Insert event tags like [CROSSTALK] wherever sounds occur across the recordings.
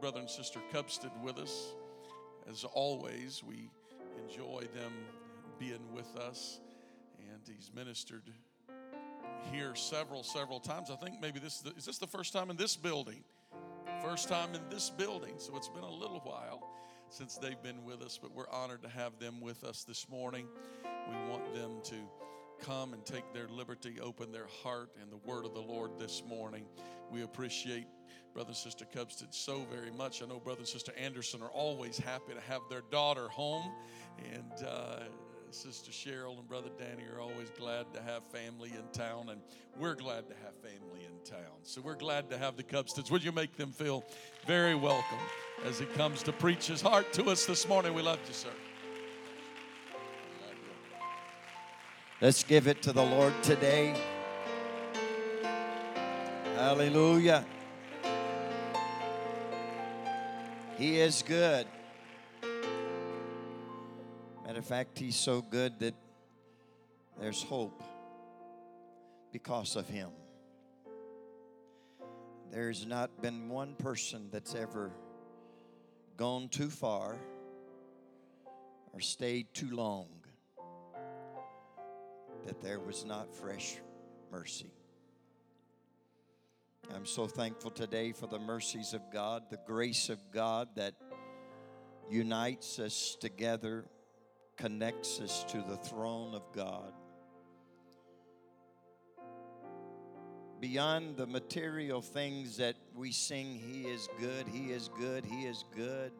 brother and sister Cupstid with us. As always, we enjoy them being with us, and he's ministered here several, several times. I think maybe this is this the first time in this building? First time in this building, so it's been a little while since they've been with us, but we're honored to have them with us this morning. We want them to come and take their liberty, open their heart and the word of the Lord this morning. We appreciate Brother and Sister Cupstid so very much. I know Brother and Sister Anderson are always happy to have their daughter home, and uh, Sister Cheryl and Brother Danny are always glad to have family in town, and we're glad to have family in town. So we're glad to have the Cupstids. Would you make them feel very welcome as he comes to preach his heart to us this morning? We love you, sir. Let's give it to the Lord today. Hallelujah. He is good. Matter of fact, He's so good that there's hope because of Him. There's not been one person that's ever gone too far or stayed too long that there was not fresh mercy. I'm so thankful today for the mercies of God, the grace of God that unites us together, connects us to the throne of God. Beyond the material things that we sing, He is good, He is good, He is good.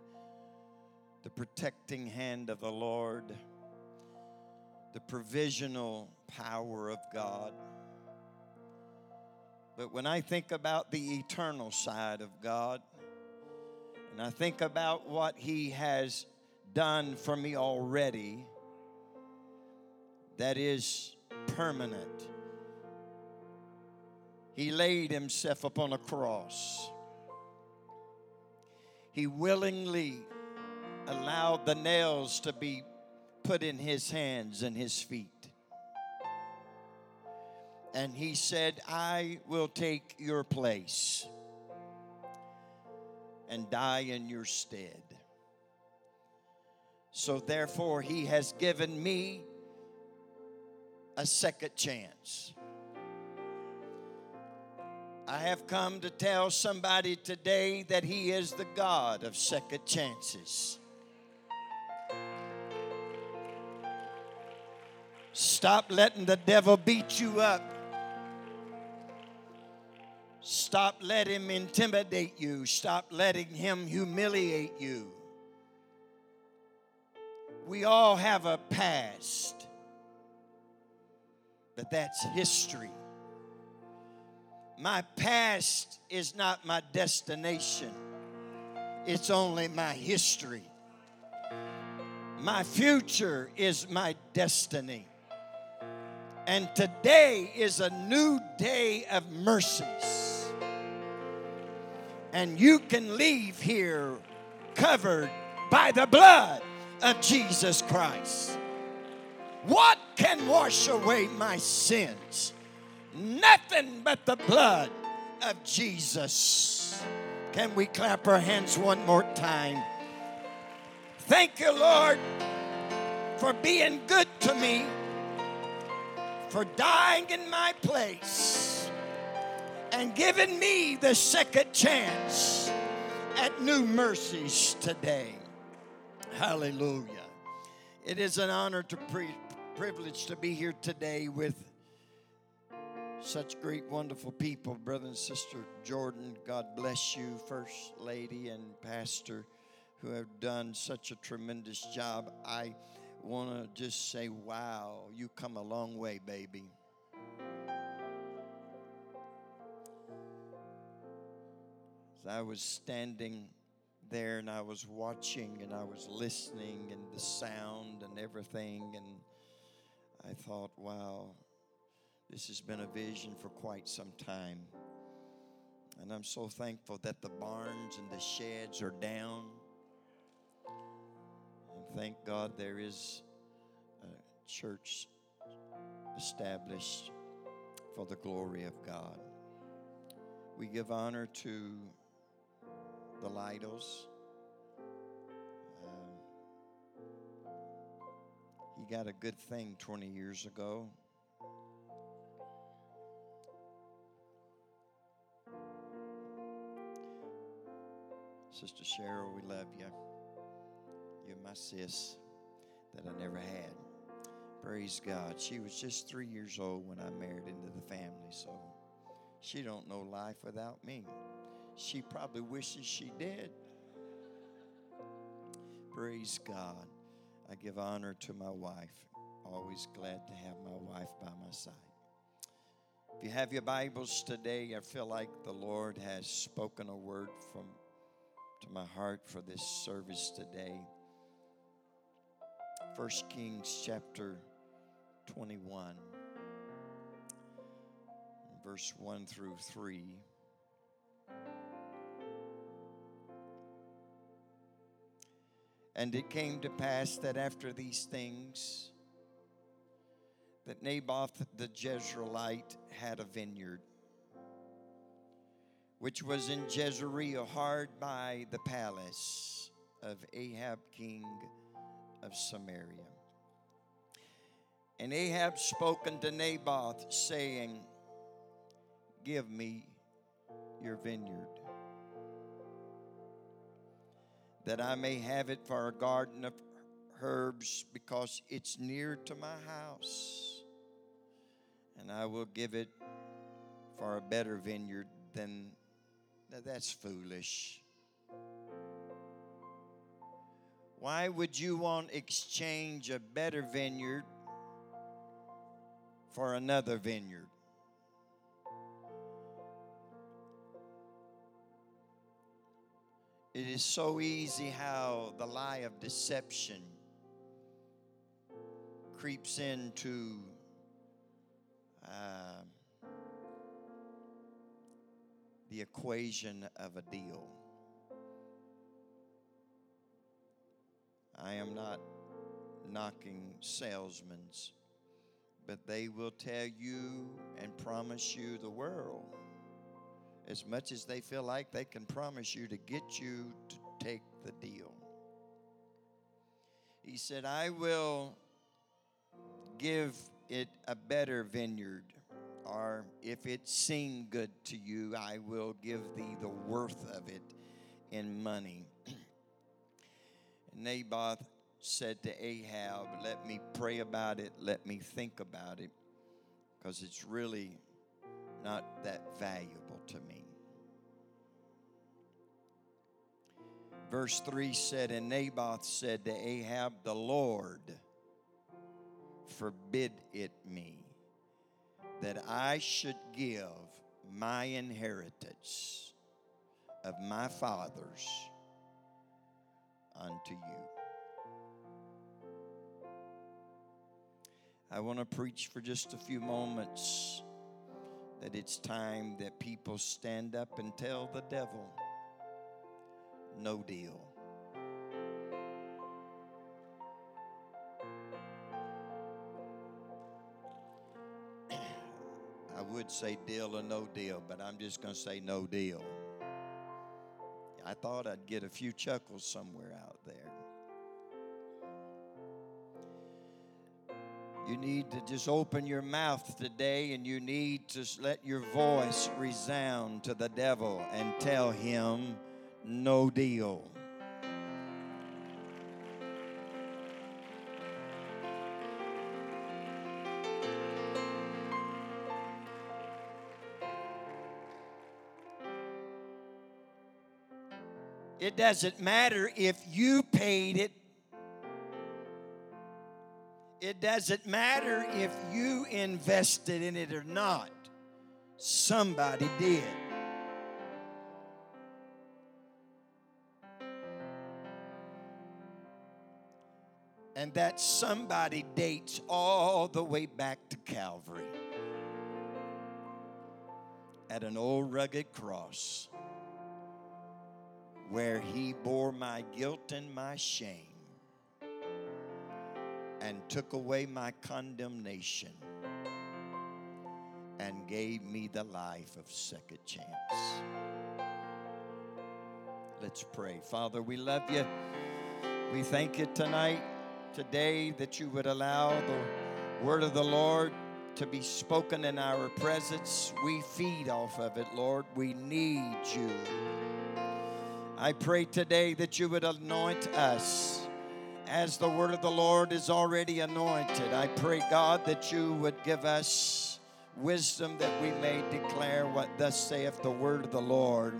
The protecting hand of the Lord, the provisional power of God. But when I think about the eternal side of God, and I think about what He has done for me already, that is permanent. He laid Himself upon a cross. He willingly allowed the nails to be put in His hands and His feet and he said, I will take your place and die in your stead. So, therefore, he has given me a second chance. I have come to tell somebody today that he is the God of second chances. Stop letting the devil beat you up. Stop letting him intimidate you. Stop letting him humiliate you. We all have a past, but that's history. My past is not my destination, it's only my history. My future is my destiny. And today is a new day of mercies. And you can leave here covered by the blood of Jesus Christ. What can wash away my sins? Nothing but the blood of Jesus. Can we clap our hands one more time? Thank you, Lord, for being good to me, for dying in my place, and giving me the second chance at new mercies today. Hallelujah. It is an honor to pre- privilege to be here today with such great, wonderful people. Brother and Sister Jordan, God bless you, First Lady and Pastor, who have done such a tremendous job. I want to just say, wow, you come a long way, baby. I was standing there and I was watching and I was listening and the sound and everything, and I thought, wow, this has been a vision for quite some time. And I'm so thankful that the barns and the sheds are down. And thank God there is a church established for the glory of God. We give honor to the Lidos. Um, he got a good thing 20 years ago. Sister Cheryl, we love you. You're my sis that I never had. Praise God. She was just three years old when I married into the family, so she don't know life without me. She probably wishes she did. Praise God. I give honor to my wife. Always glad to have my wife by my side. If you have your Bibles today, I feel like the Lord has spoken a word from to my heart for this service today. First Kings chapter 21, verse 1 through 3. And it came to pass that after these things, that Naboth the Jezreelite had a vineyard, which was in Jezreel, hard by the palace of Ahab, king of Samaria. And Ahab spoke unto Naboth, saying, Give me your vineyard that I may have it for a garden of herbs because it's near to my house. And I will give it for a better vineyard than that's foolish. Why would you want exchange a better vineyard for another vineyard? It is so easy how the lie of deception creeps into uh, the equation of a deal. I am not knocking salesmen, but they will tell you and promise you the world as much as they feel like they can promise you to get you to take the deal. He said, I will give it a better vineyard, or if it seem good to you, I will give thee the worth of it in money. [CLEARS THROAT] Naboth said to Ahab, Let me pray about it, let me think about it, because it's really not that valuable to me. Verse 3 said, And Naboth said to Ahab, The Lord forbid it me that I should give my inheritance of my fathers unto you. I want to preach for just a few moments that it's time that people stand up and tell the devil no deal. [CLEARS THROAT] I would say deal or no deal, but I'm just going to say no deal. I thought I'd get a few chuckles somewhere out there. You need to just open your mouth today and you need to let your voice resound to the devil and tell him, no deal. It doesn't matter if you paid it. It doesn't matter if you invested in it or not. Somebody did. And that somebody dates all the way back to Calvary at an old rugged cross where he bore my guilt and my shame and took away my condemnation and gave me the life of second chance. Let's pray. Father, we love you. We thank you tonight, today, that you would allow the word of the Lord to be spoken in our presence. We feed off of it, Lord. We need you. I pray today that you would anoint us as the word of the Lord is already anointed. I pray, God, that you would give us wisdom that we may declare what thus saith the word of the Lord.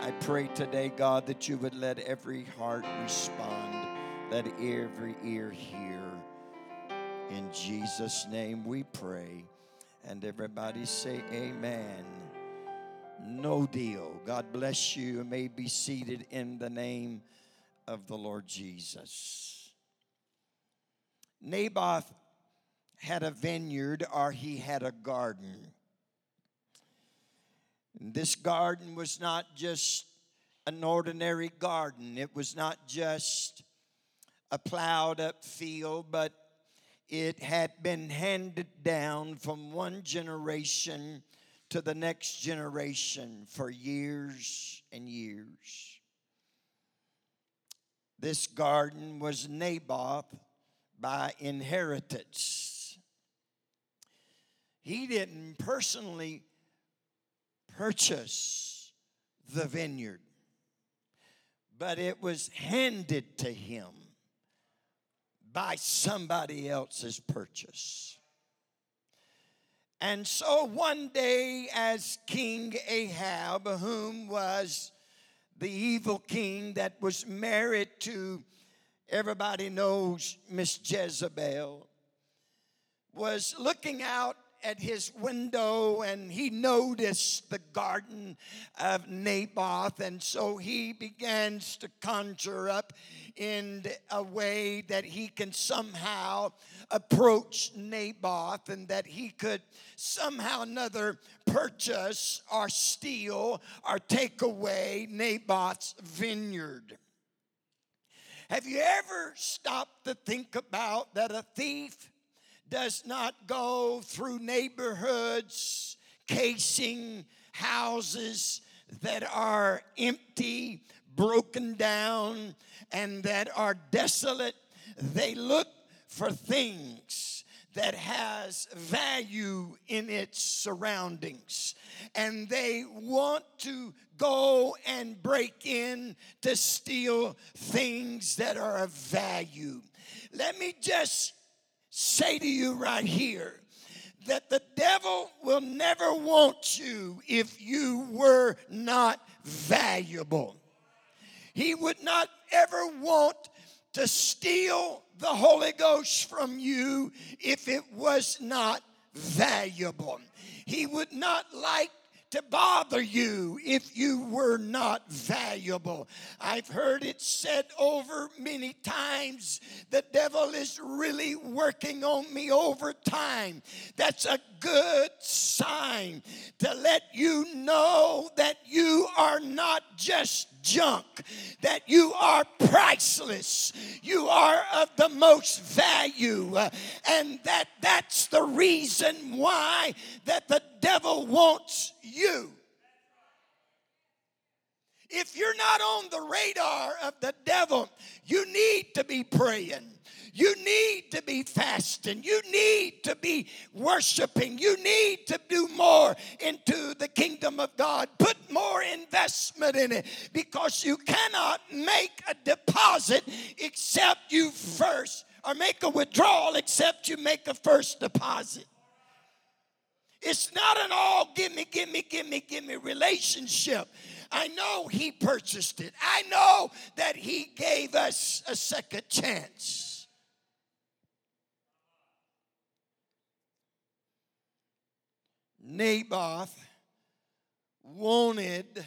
I pray today, God, that you would let every heart respond, let every ear hear. In Jesus' name we pray. And everybody say, Amen no deal. God bless you. You may be seated in the name of the Lord Jesus. Naboth had a vineyard or he had a garden. This garden was not just an ordinary garden, it was not just a plowed up field, but it had been handed down from one generation to the next generation for years and years. This garden was Naboth by inheritance. He didn't personally purchase the vineyard, but it was handed to him by somebody else's purchase. And so one day, as King Ahab, whom was the evil king that was married to everybody knows Miss Jezebel, was looking out at his window and he noticed the garden of Naboth. And so he begins to conjure up in a way that he can somehow approach Naboth and that he could somehow another purchase or steal or take away Naboth's vineyard. Have you ever stopped to think about that a thief does not go through neighborhoods casing houses that are empty, broken down, and that are desolate. They look for things that has value in its surroundings and they want to go and break in to steal things that are of value let me just say to you right here that the devil will never want you if you were not valuable. He would not ever want to steal the Holy Ghost from you if it was not valuable. He would not like to bother you if you were not valuable. I've heard it said over many times the devil is really working on me over time. That's a good sign to let you know that you are not just junk, that you are priceless, you are of the most value, uh, and that that's the reason why that the devil wants you. If you're not on the radar of the devil, you need to be praying. You need to be fasting. You need to be worshiping. You need to do more into the kingdom of God. Put more investment in it because you cannot make a deposit except you first, or make a withdrawal except you make a first deposit. It's not an all gimme, gimme, gimme, gimme relationship. I know He purchased it. I know that He gave us a second chance. Naboth wanted,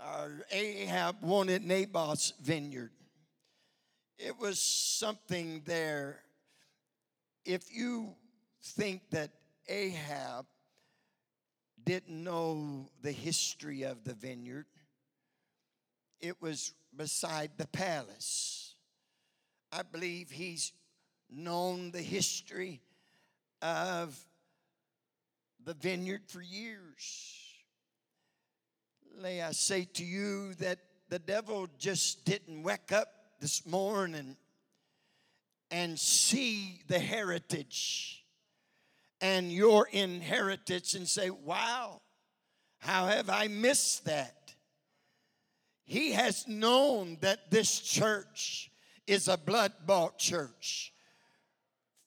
or Ahab wanted Naboth's vineyard. It was something there. If you think that Ahab didn't know the history of the vineyard, it was beside the palace. I believe he's known the history of the vineyard for years. May I say to you that the devil just didn't wake up this morning and see the heritage and your inheritance and say, Wow, how have I missed that? He has known that this church is a blood bought church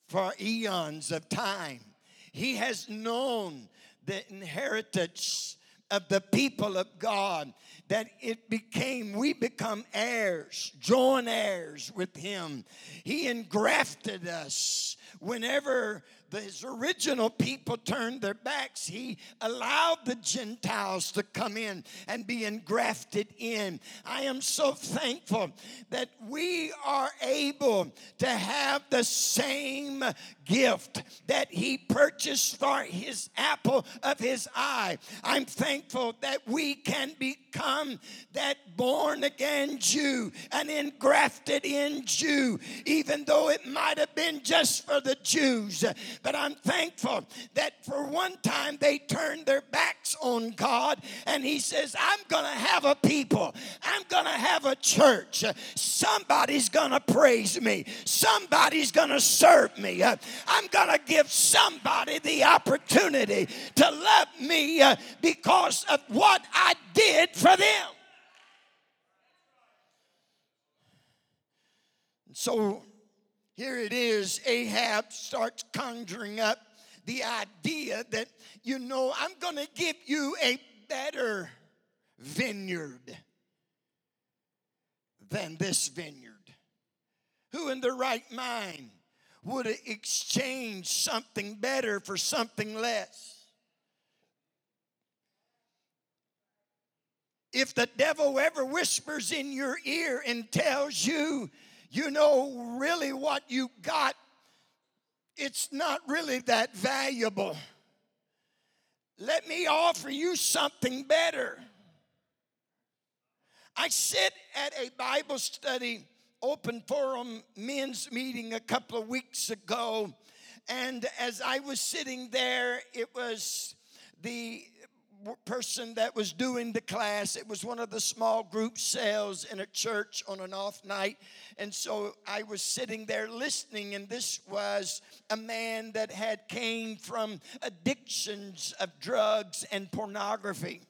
for eons of time. He has known the inheritance of the people of God that it became, we become heirs, joint heirs with Him. He engrafted us whenever his original people turned their backs, he allowed the Gentiles to come in and be engrafted in. I am so thankful that we are able to have the same gift that he purchased for his apple of his eye. I'm thankful that we can become that born again Jew, an engrafted in Jew, even though it might have been just for the Jews. But I'm thankful that for one time they turned their backs on God and He says, I'm going to have a people, I'm going to have a church. Somebody's going to praise me, somebody's going to serve me. I'm going to give somebody the opportunity to love me uh, because of what I did for them. So here it is Ahab starts conjuring up the idea that, you know, I'm going to give you a better vineyard than this vineyard. Who in their right mind would exchange something better for something less? If the devil ever whispers in your ear and tells you you know really what you got, it's not really that valuable. Let me offer you something better. I sit at a Bible study open forum men's meeting a couple of weeks ago, and as I was sitting there, it was the person that was doing the class. It was one of the small group sales in a church on an off night. And so I was sitting there listening, and this was a man that had came from addictions of drugs and pornography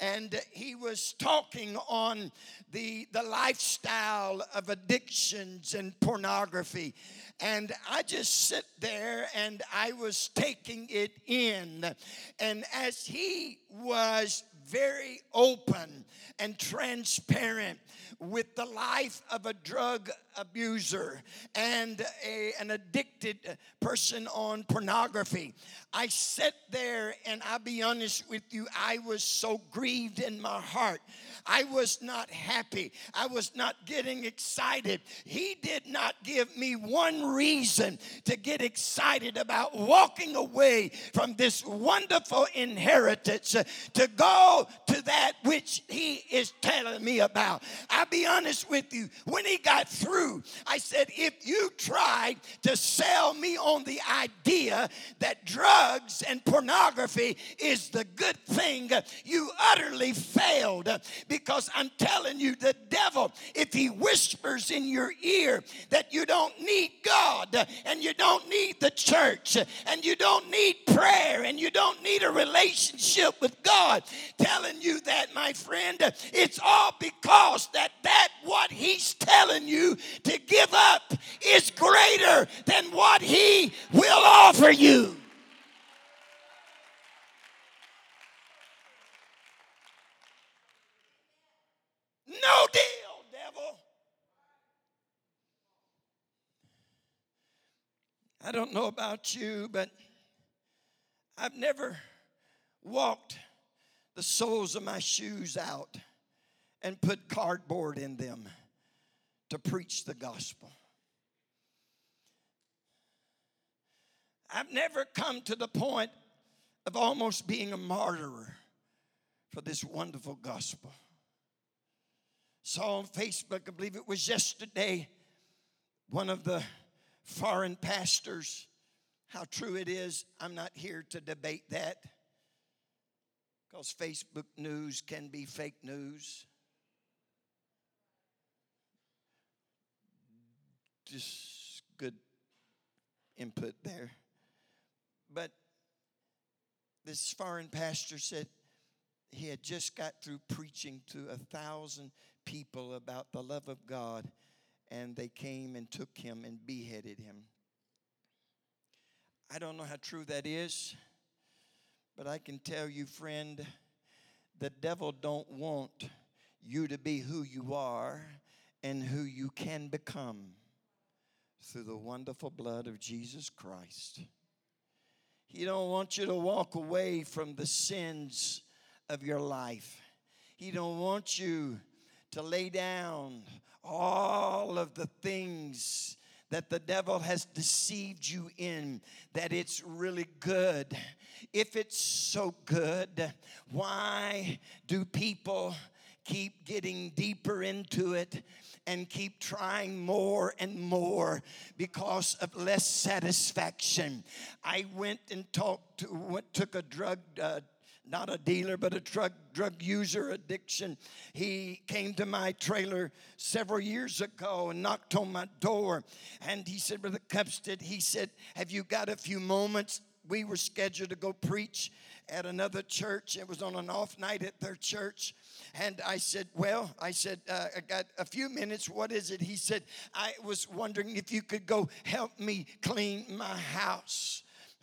and he was talking on the, the lifestyle of addictions and pornography. And I just sit there and I was taking it in. And as he was very open and transparent with the life of a drug abuser and a, an addicted person on pornography. I sat there and I'll be honest with you, I was so grieved in my heart. I was not happy. I was not getting excited. He did not give me one reason to get excited about walking away from this wonderful inheritance to go to that which he is telling me about. I'll be honest with you, when he got through. I said, if you tried to sell me on the idea that drugs and pornography is the good thing, you utterly failed. Because I'm telling you, the devil, if he whispers in your ear that you don't need God and you don't need the church and you don't need prayer and you don't need a relationship with God, telling you that, my friend, it's all because that that what he's telling you to give up is greater than what he will offer you. No deal, devil. I don't know about you, but I've never walked the soles of my shoes out and put cardboard in them to preach the gospel. I've never come to the point of almost being a martyr for this wonderful gospel. Saw on Facebook, I believe it was yesterday, one of the foreign pastors. How true it is, I'm not here to debate that because Facebook news can be fake news. Just good input there. But this foreign pastor said he had just got through preaching to a thousand people about the love of God, and they came and took him and beheaded him. I don't know how true that is, but I can tell you, friend, the devil don't want you to be who you are and who you can become through the wonderful blood of Jesus Christ. He don't want you to walk away from the sins of your life. He don't want you to lay down all of the things that the devil has deceived you in that it's really good. If it's so good, why do people keep getting deeper into it and keep trying more and more because of less satisfaction. I went and talked to, went, took a drug. Uh, not a dealer, but a drug drug user addiction. He came to my trailer several years ago and knocked on my door, and he said, "Brother Cupstid," he said, "Have you got a few moments?" We were scheduled to go preach at another church. It was on an off night at their church. And I said, Well, I said, uh, I got a few minutes. What is it? He said, I was wondering if you could go help me clean my house.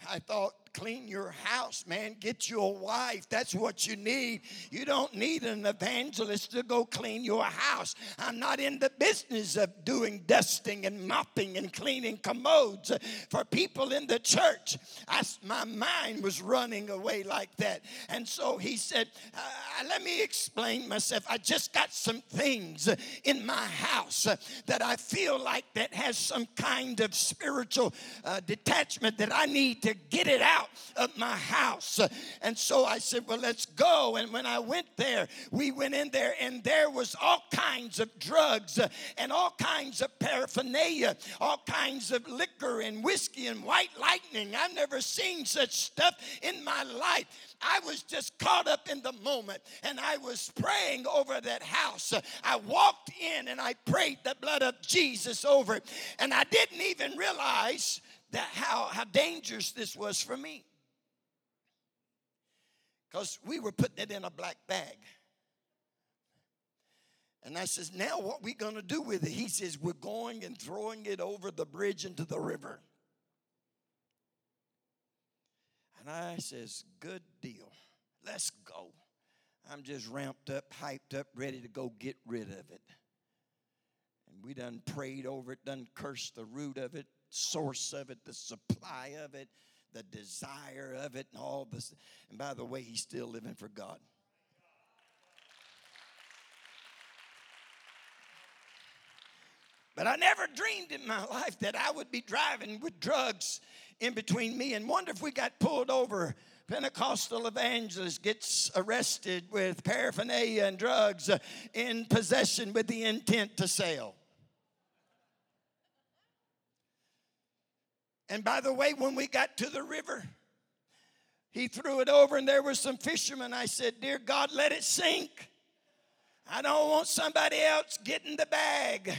I thought, clean your house, man. Get you a wife. That's what you need. You don't need an evangelist to go clean your house. I'm not in the business of doing dusting and mopping and cleaning commodes for people in the church. I, my mind was running away like that. And so he said, uh, Let me explain myself. I just got some things in my house that I feel like that has some kind of spiritual uh, detachment that I need to get it out out of my house. And so I said, Well, let's go. And when I went there, we went in there, and there was all kinds of drugs and all kinds of paraphernalia, all kinds of liquor and whiskey and white lightning. I've never seen such stuff in my life. I was just caught up in the moment and I was praying over that house. I walked in and I prayed the blood of Jesus over it. And I didn't even realize that how, how dangerous this was for me because we were putting it in a black bag. And I says, now what we to do with it? He says, we're going and throwing it over the bridge into the river. And I says, good deal. Let's go. I'm just ramped up, hyped up, ready to go get rid of it. And we done prayed over it, done cursed the root of it, source of it, the supply of it, the desire of it, and all this. And by the way, he's still living for God. But I never dreamed in my life that I would be driving with drugs in between me and wonder if we got pulled over. Pentecostal evangelist gets arrested with paraphernalia and drugs in possession with the intent to sell. And by the way, when we got to the river, he threw it over and there were some fishermen. I said, Dear God, let it sink. I don't want somebody else getting the bag.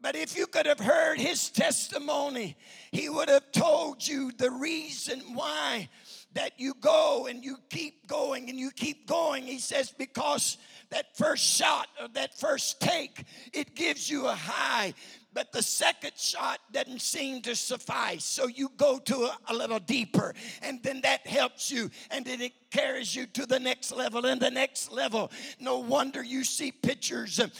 But if you could have heard his testimony, he would have told you the reason why that you go and you keep going and you keep going. He says, because that first shot or that first take, it gives you a high but the second shot doesn't seem to suffice. So you go to a, a, little deeper, and then that helps you, and then it carries you to the next level and the next level. No wonder you see pictures of,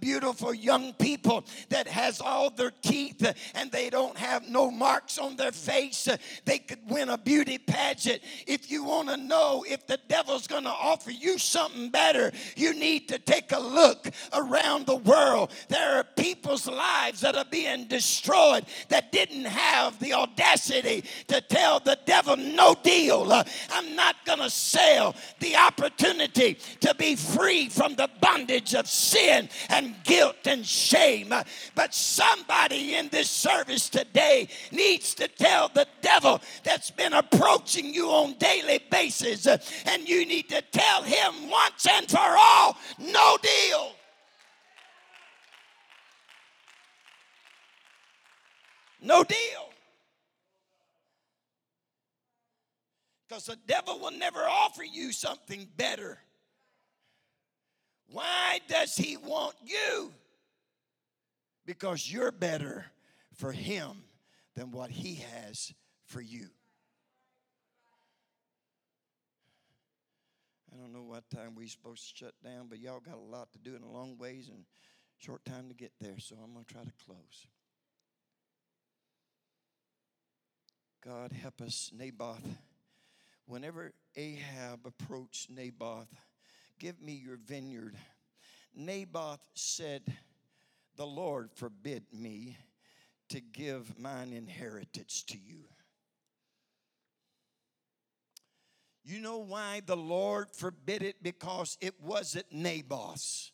beautiful young people that has all their teeth and they don't have no marks on their face. They could win a beauty pageant. If you want to know if the devil's going to offer you something better, you need to take a look around the world. There are people's lives that are being destroyed that didn't have the audacity to tell the devil, no deal. I'm not going to sell the opportunity to be free from the bondage of sin and guilt and shame. But somebody in this service today needs to tell the devil that's been approaching you on daily basis and you need to tell him once and for all no deal no deal Because the devil will never offer you something better. Why does he want you? Because you're better for him than what he has for you. I don't know what time we're supposed to shut down, but y'all got a lot to do in a long ways and short time to get there, so I'm going to try to close. God help us, Naboth whenever Ahab approached Naboth, give me your vineyard. Naboth said, The Lord forbid me to give mine inheritance to you. You know why the Lord forbid it? Because it wasn't Naboth's.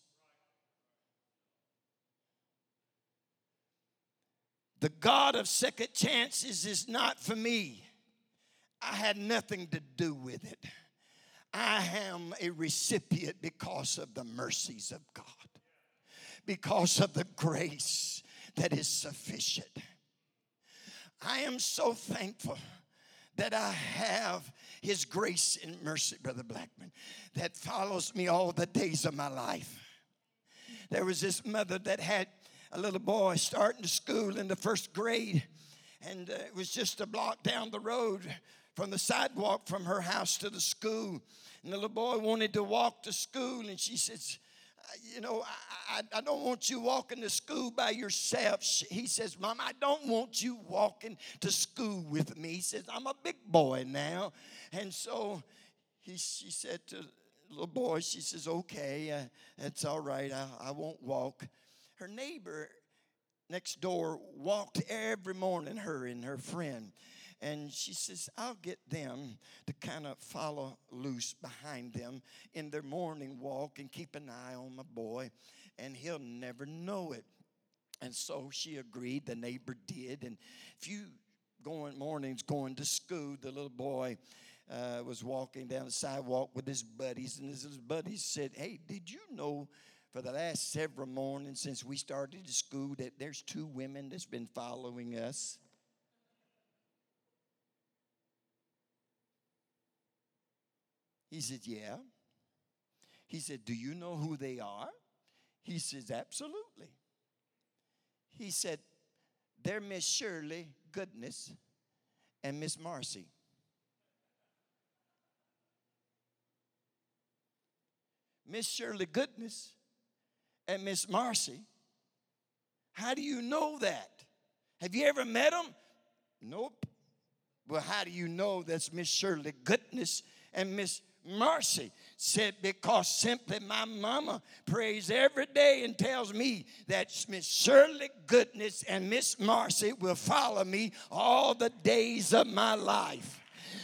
The God of second chances is not for me. I had nothing to do with it. I am a recipient because of the mercies of God, because of the grace that is sufficient. I am so thankful that I have His grace and mercy, Brother Blackman, that follows me all the days of my life. There was this mother that had a little boy starting to school in the first grade, and uh, it was just a block down the road from the sidewalk from her house to the school. And the little boy wanted to walk to school, and she says, you know, I, I, don't want you walking to school by yourself. He says, Mom, I don't want you walking to school with me. He says, I'm a big boy now. And so he, she said to the little boy, she says, okay, uh, that's all right. I, I won't walk. Her neighbor next door walked every morning, her and her friend. And she says, I'll get them to kind of follow loose behind them in their morning walk and keep an eye on my boy, and he'll never know it. And so she agreed, the neighbor did. And a few going mornings going to school, the little boy uh, was walking down the sidewalk with his buddies, and his buddies said, Hey, did you know? For the last several mornings since we started school, that there's two women that's been following us. He said, Yeah. He said, Do you know who they are? He says, Absolutely. He said, They're Miss Shirley Goodness and Miss Marcy. Miss Shirley Goodness and Miss Marcy. How do you know that? Have you ever met them? Nope. Well, how do you know that's Miss Shirley Goodness and Miss mercy. Said, because simply my mama prays every day and tells me that Miss Shirley Goodness and Miss Marcy will follow me all the days of my life.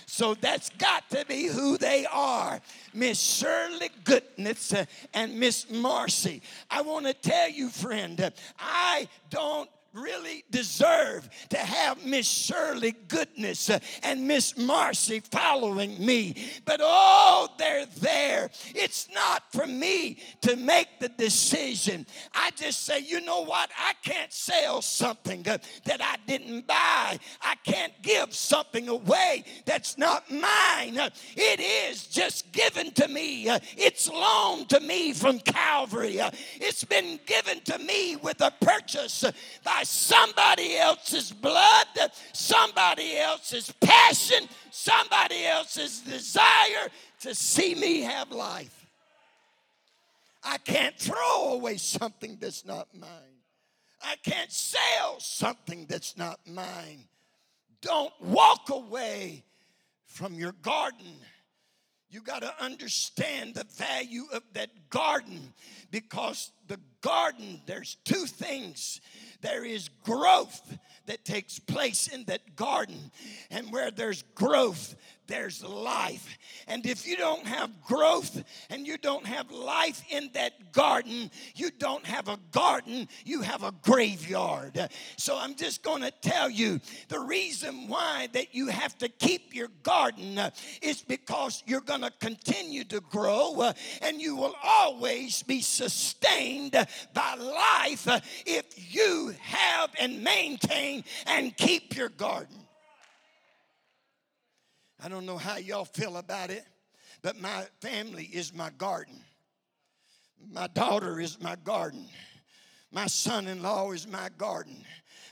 So that's got to be who they are Miss Shirley Goodness and Miss Marcy. I want to tell you, friend, I don't really deserve to have Miss Shirley Goodness uh, and Miss Marcy following me. But oh, they're there. It's not for me to make the decision. I just say, you know what? I can't sell something uh, that I didn't buy. I can't give something away that's not mine. Uh, It is just given to me. It's loaned to me from Calvary. It's been given to me with a purchase uh, by somebody else's blood, somebody else's passion, somebody else's desire to see me have life. I can't throw away something that's not mine. I can't sell something that's not mine. Don't walk away from your garden. You got to understand the value of that garden because the garden, there's two things. There is growth that takes place in that garden, and where there's growth, there's life. And if you don't have growth and you don't have life in that garden, you don't have a garden, you have a graveyard. So I'm just going to tell you the reason why that you have to keep your garden uh, is because you're going to continue to grow uh, and you will always be sustained by life uh, if you have and maintain and keep your garden. I don't know how y'all feel about it, but my family is my garden. My daughter is my garden. My son in law is my garden.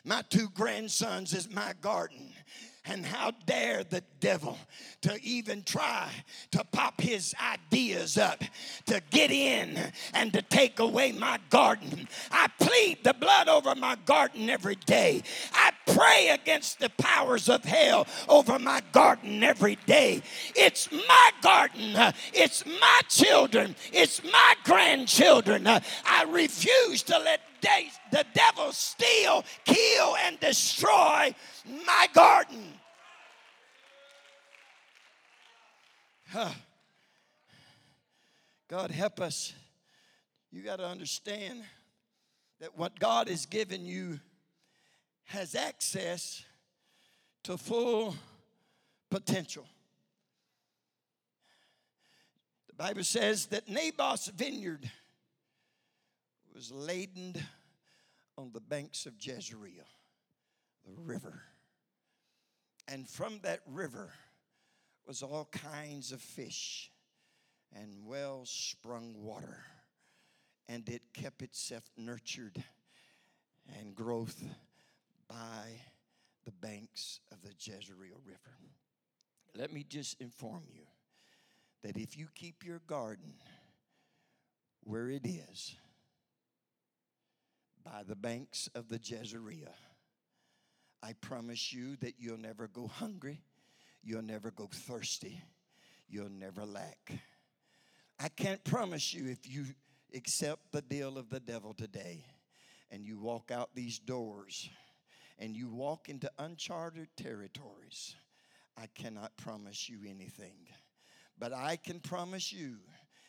My two grandsons is my garden. And how dare the devil to even try to pop his ideas up to get in and to take away my garden. I plead the blood over my garden every day. I pray against the powers of hell over my garden every day. It's my garden, it's my children, it's my grandchildren. I refuse to let the devil steal, kill, and destroy my garden. Huh. God help us. You got to understand that what God has given you has access to full potential. The Bible says that Naboth's vineyard was laden on the banks of Jezreel, the river. And from that river was all kinds of fish and well sprung water. And it kept itself nurtured and growth by the banks of the Jezreel River. Let me just inform you that if you keep your garden where it is, by the banks of the Jezreel, I promise you that you'll never go hungry, you'll never go thirsty, you'll never lack. I can't promise you if you accept the deal of the devil today and you walk out these doors and you walk into uncharted territories, I cannot promise you anything. But I can promise you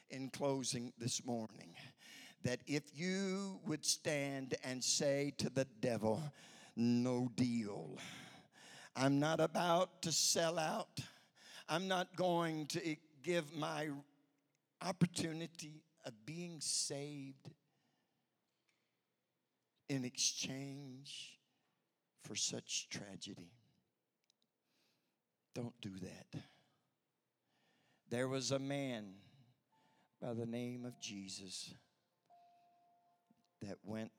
in closing this morning that if you would stand and say to the devil, No deal, I'm not about to sell out, I'm not going to give my opportunity of being saved in exchange for such tragedy. Don't do that. There was a man by the name of Jesus that went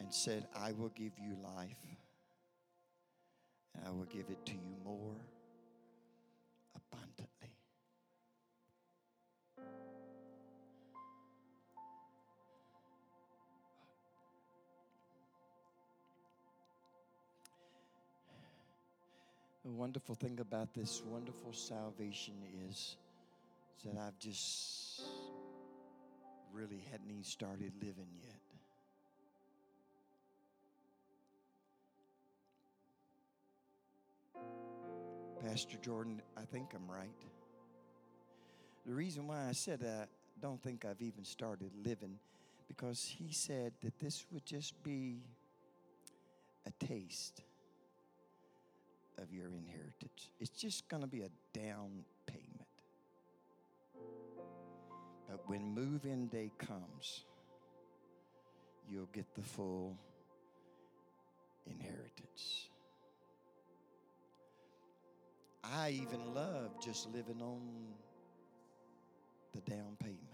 and said, I will give you life, and I will give it to you more wonderful thing about this wonderful salvation is, that I've just really hadn't even started living yet. Pastor Jordan, I think I'm right. The reason why I said I don't think I've even started living Because he said that this would just be a taste of your inheritance. It's just going to be a down payment. But when move in day comes, you'll get the full inheritance. I even love just living on the down payment.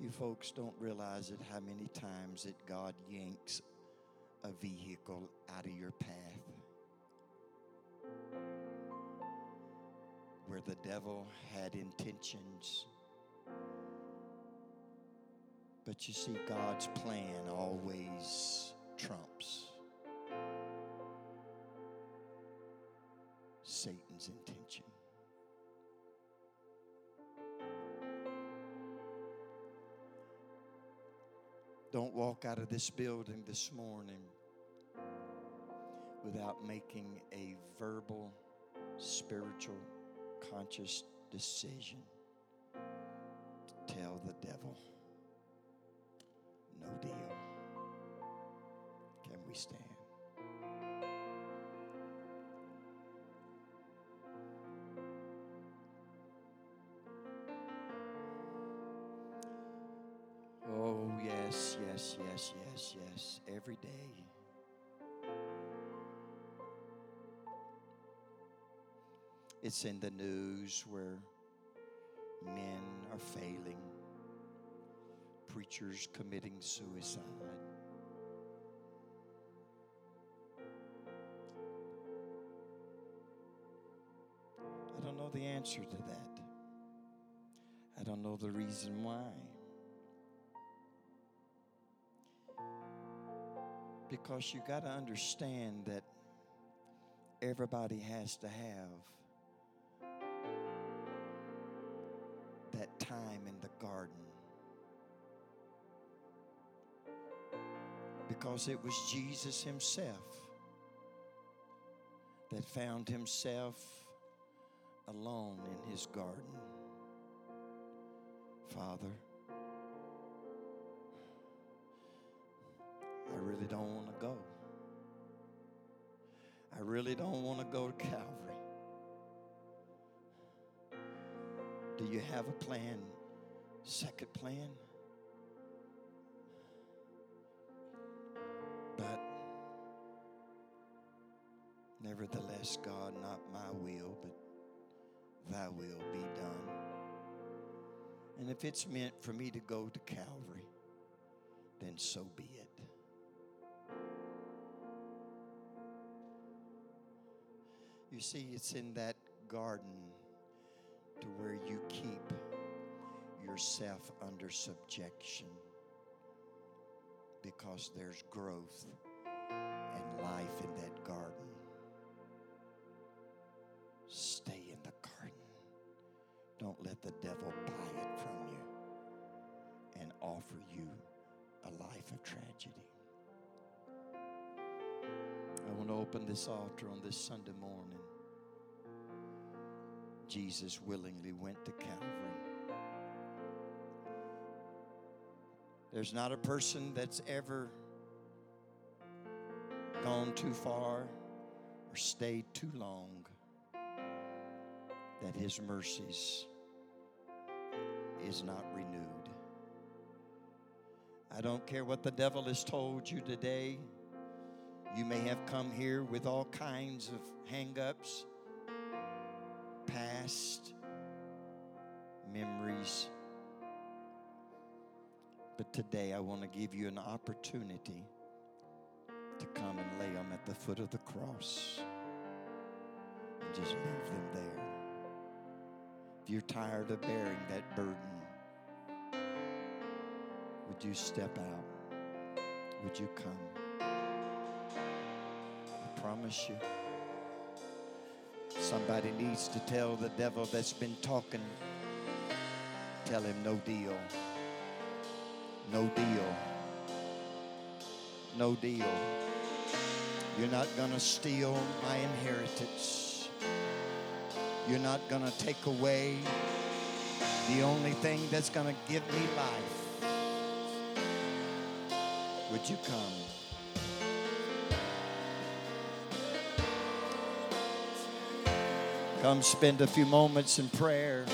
You folks don't realize it how many times that God yanks a vehicle out of your path where the devil had intentions. But you see, God's plan always trumps Satan's intention. Don't walk out of this building this morning without making a verbal, spiritual, conscious decision to tell the devil, no deal. Can we stand? Yes, yes, yes, every day. It's in the news where men are failing, preachers committing suicide. I don't know the answer to that. I don't know the reason why. Because you got to understand that everybody has to have that time in the garden. Because it was Jesus Himself that found Himself alone in His garden. Father, I really don't want to go. I really don't want to go to Calvary. Do you have a plan? Second plan? But nevertheless, God, not my will, but thy will be done. And if it's meant for me to go to Calvary, then so be it. You see, it's in that garden to where you keep yourself under subjection because there's growth and life in that garden. Stay in the garden. Don't let the devil buy it from you and offer you a life of tragedy. I want to open this altar on this Sunday morning. Jesus willingly went to Calvary. There's not a person that's ever gone too far or stayed too long that his mercies is not renewed. I don't care what the devil has told you today. You may have come here with all kinds of hang-ups, past memories. But today I want to give you an opportunity to come and lay them at the foot of the cross and just leave them there. If you're tired of bearing that burden, would you step out? Would you come? I promise you. Somebody needs to tell the devil that's been talking, tell him no deal. No deal. No deal. You're not going to steal my inheritance. You're not going to take away the only thing that's going to give me life. Would you come? Come spend a few moments in prayer.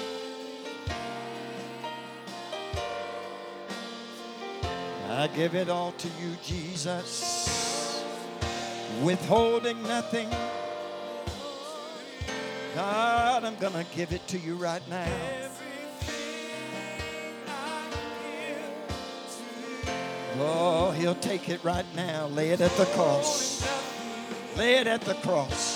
I give it all to you, Jesus, withholding nothing. God, I'm going to give it to you right now. Oh, he'll take it right now. Lay it at the cross. Lay it at the cross.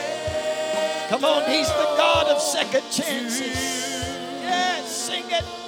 Come on, He's the God of second chances. Yes, sing it.